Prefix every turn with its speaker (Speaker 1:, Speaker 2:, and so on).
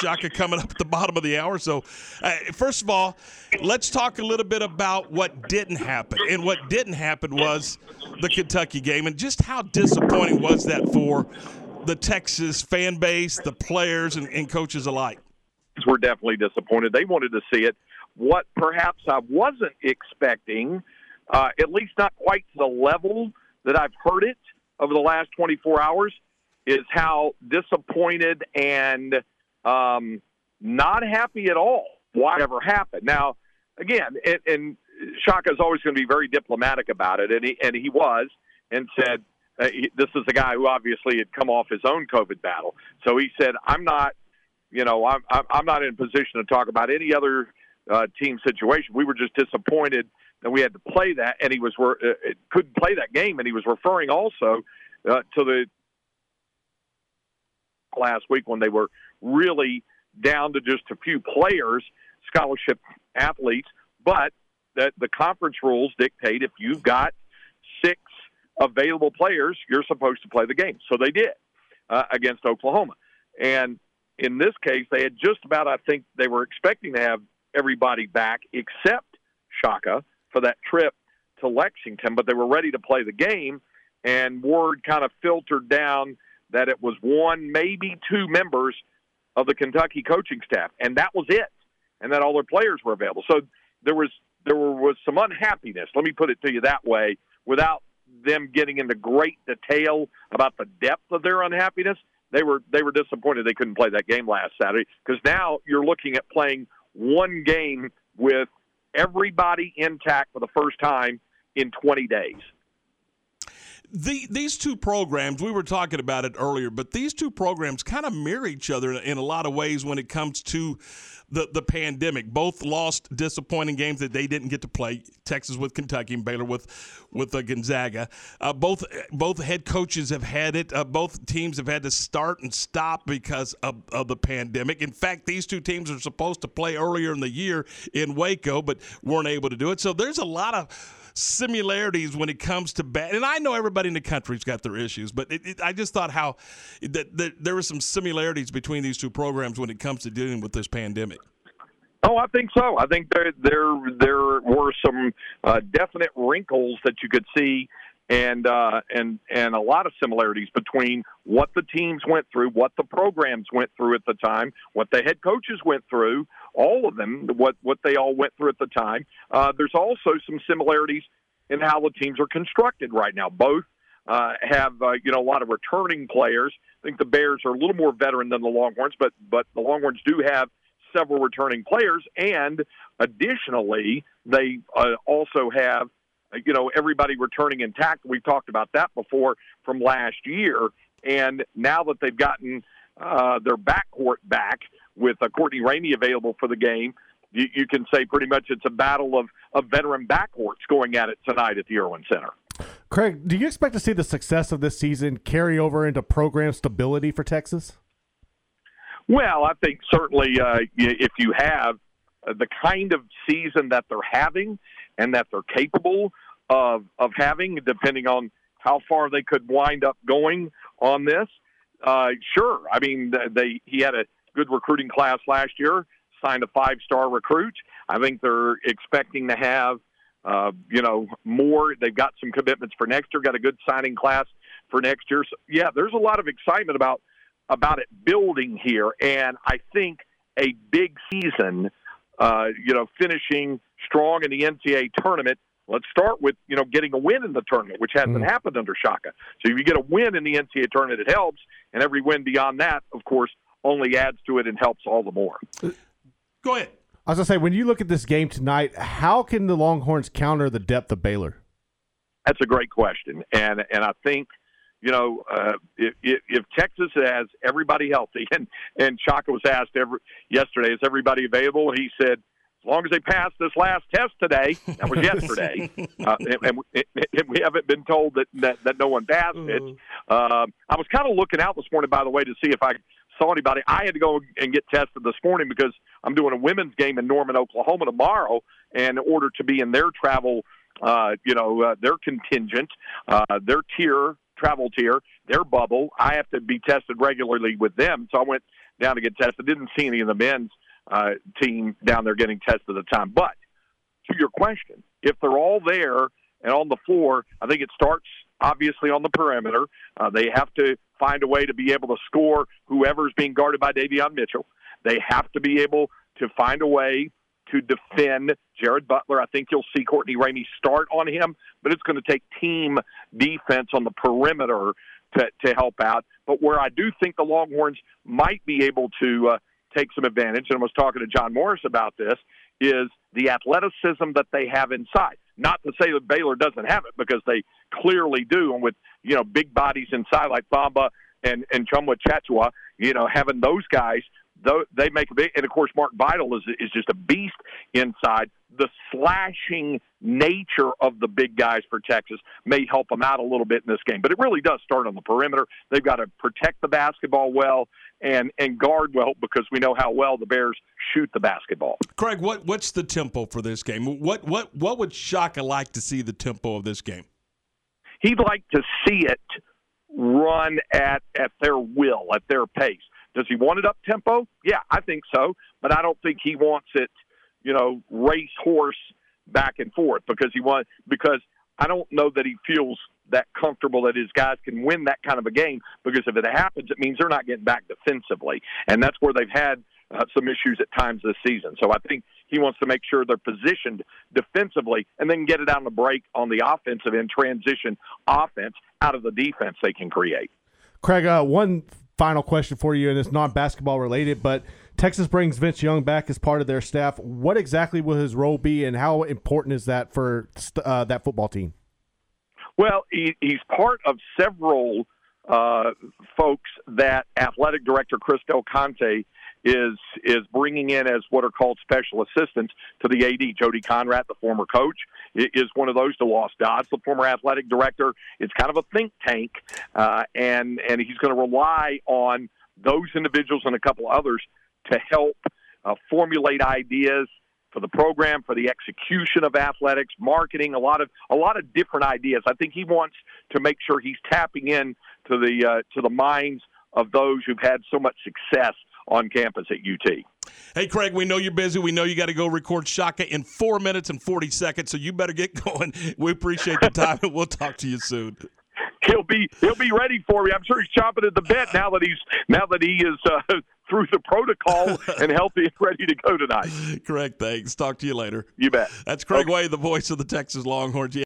Speaker 1: Shaka coming up at the bottom of the hour. So, uh, first of all, let's talk a little bit about what didn't happen. And what didn't happen was the Kentucky game, and just how disappointing was that for the Texas fan base, the players, and, and coaches alike?
Speaker 2: We're definitely disappointed. They wanted to see it. What perhaps I wasn't expecting, uh, at least not quite to the level that I've heard it over the last 24 hours, is how disappointed and um, not happy at all whatever happened. Now, again, and, and Shaka is always going to be very diplomatic about it, and he and he was, and said uh, he, this is a guy who obviously had come off his own COVID battle. So he said, "I'm not, you know, I'm I'm not in a position to talk about any other uh, team situation. We were just disappointed that we had to play that, and he was uh, couldn't play that game, and he was referring also uh, to the last week when they were really down to just a few players, scholarship athletes, but that the conference rules dictate if you've got six available players, you're supposed to play the game. So they did uh, against Oklahoma. And in this case, they had just about, I think, they were expecting to have everybody back except Shaka for that trip to Lexington, but they were ready to play the game. And word kind of filtered down that it was one, maybe two members of the Kentucky coaching staff, and that was it. And that all their players were available. So there was there was some unhappiness. Let me put it to you that way, without them getting into great detail about the depth of their unhappiness. They were they were disappointed they couldn't play that game last Saturday because now you're looking at playing one game with everybody intact for the first time in 20 days.
Speaker 1: The, these two programs, we were talking about it earlier, but these two programs kind of mirror each other in a lot of ways when it comes to the, the pandemic. Both lost disappointing games that they didn't get to play. Texas with Kentucky and Baylor with with uh, Gonzaga. Uh, both both head coaches have had it. Uh, both teams have had to start and stop because of, of the pandemic. In fact, these two teams are supposed to play earlier in the year in Waco, but weren't able to do it. So there's a lot of similarities when it comes to bad. And I know everybody in the country's got their issues, but it, it, I just thought how that, that there were some similarities between these two programs when it comes to dealing with this pandemic.
Speaker 2: Oh, I think so. I think there there there were some uh, definite wrinkles that you could see, and uh, and and a lot of similarities between what the teams went through, what the programs went through at the time, what the head coaches went through, all of them, what what they all went through at the time. Uh, there's also some similarities in how the teams are constructed right now. Both uh, have uh, you know a lot of returning players. I think the Bears are a little more veteran than the Longhorns, but but the Longhorns do have several returning players, and additionally, they uh, also have you know everybody returning intact. We've talked about that before from last year, and now that they've gotten uh, their backcourt back with uh, Courtney Ramey available for the game, you, you can say pretty much it's a battle of, of veteran backcourts going at it tonight at the Erwin Center.
Speaker 3: Craig, do you expect to see the success of this season carry over into program stability for Texas?
Speaker 2: Well, I think certainly uh, if you have the kind of season that they're having and that they're capable of of having, depending on how far they could wind up going on this, uh, sure. I mean, they he had a good recruiting class last year, signed a five star recruit. I think they're expecting to have, uh, you know, more. They've got some commitments for next year. Got a good signing class for next year. So, yeah, there's a lot of excitement about about it building here, and I think a big season. Uh, you know, finishing strong in the NCAA tournament Let's start with you know getting a win in the tournament, which hasn't mm. happened under Shaka. So if you get a win in the NCAA tournament, it helps, and every win beyond that, of course, only adds to it and helps all the more.
Speaker 1: Go ahead.
Speaker 3: As I was gonna say, when you look at this game tonight, how can the Longhorns counter the depth of Baylor?
Speaker 2: That's a great question, and and I think you know uh, if, if Texas has everybody healthy, and and Shaka was asked every yesterday, is everybody available? He said as long as they pass this last test today, that was yesterday, uh, and, and, and, we haven't been told that that, that no one passed it. Uh, I was kind of looking out this morning, by the way, to see if I saw anybody. I had to go and get tested this morning because I'm doing a women's game in Norman, Oklahoma tomorrow, and in order to be in their travel, uh, you know, uh, their contingent, uh, their tier, travel tier, their bubble, I have to be tested regularly with them. So I went down to get tested. Didn't see any of the men's uh, team down there getting tested at the time. But to your question, if they're all there and on the floor, I think it starts obviously on the perimeter. Uh, they have to find a way to be able to score whoever's being guarded by Davion Mitchell. They have to be able to find a way to defend Jared Butler. I think you'll see Courtney Ramey start on him, but it's going to take team defense on the perimeter to, to help out. But where I do think the Longhorns might be able to uh, take some advantage, and I was talking to John Morris about this, is the athleticism that they have inside. Not to say that Baylor doesn't have it, because they clearly do. And with you know big bodies inside like Thamba and and Tchamwa Tchatchoua, you know having those guys they make a big, and of course Mark Vital is is just a beast inside. The slashing nature of the big guys for Texas may help them out a little bit in this game, but it really does start on the perimeter. They've got to protect the basketball well and and guard well because we know how well the Bears shoot the basketball.
Speaker 1: Craig, what what's the tempo for this game? What what what would Shaka like to see the tempo of this game?
Speaker 2: He'd like to see it run at at their will, at their pace. Does he want it up tempo? Yeah, I think so, but I don't think he wants it, you know, race horse back and forth because he wants because I don't know that he feels that comfortable that his guys can win that kind of a game because if it happens, it means they're not getting back defensively, and that's where they've had uh, some issues at times this season. So I think he wants to make sure they're positioned defensively and then get it on the break on the offensive and transition offense out of the defense they can create.
Speaker 3: Craig, uh, one final question for you, and it's not basketball related, but Texas brings Vince Young back as part of their staff. What exactly will his role be, and how important is that for uh, that football team?
Speaker 2: Well, he, he's part of several uh, folks that athletic director Chris Del Conte is is bringing in as what are called special assistants to the AD. Jody Conradt, the former coach, is one of those DeLoss Dodds, the former athletic director. It's kind of a think tank, uh, and and he's going to rely on those individuals and a couple others to help uh, formulate ideas for the program, for the execution of athletics, marketing, a lot of a lot of different ideas. I think he wants to make sure he's tapping in to the uh, to the minds of those who've had so much success on campus at UT.
Speaker 1: Hey, Craig, we know you're busy. We know you got to go record Shaka in four minutes and 40 seconds, so you better get going. We appreciate the time, and we'll talk to you soon.
Speaker 2: He'll be he'll be ready for me. I'm sure he's chomping at the bit now that he's now that he is uh, through the protocol and healthy and ready to go tonight.
Speaker 1: Correct. Thanks. Talk to you later.
Speaker 2: You bet.
Speaker 1: That's Craig okay. Way, the voice of the Texas Longhorns.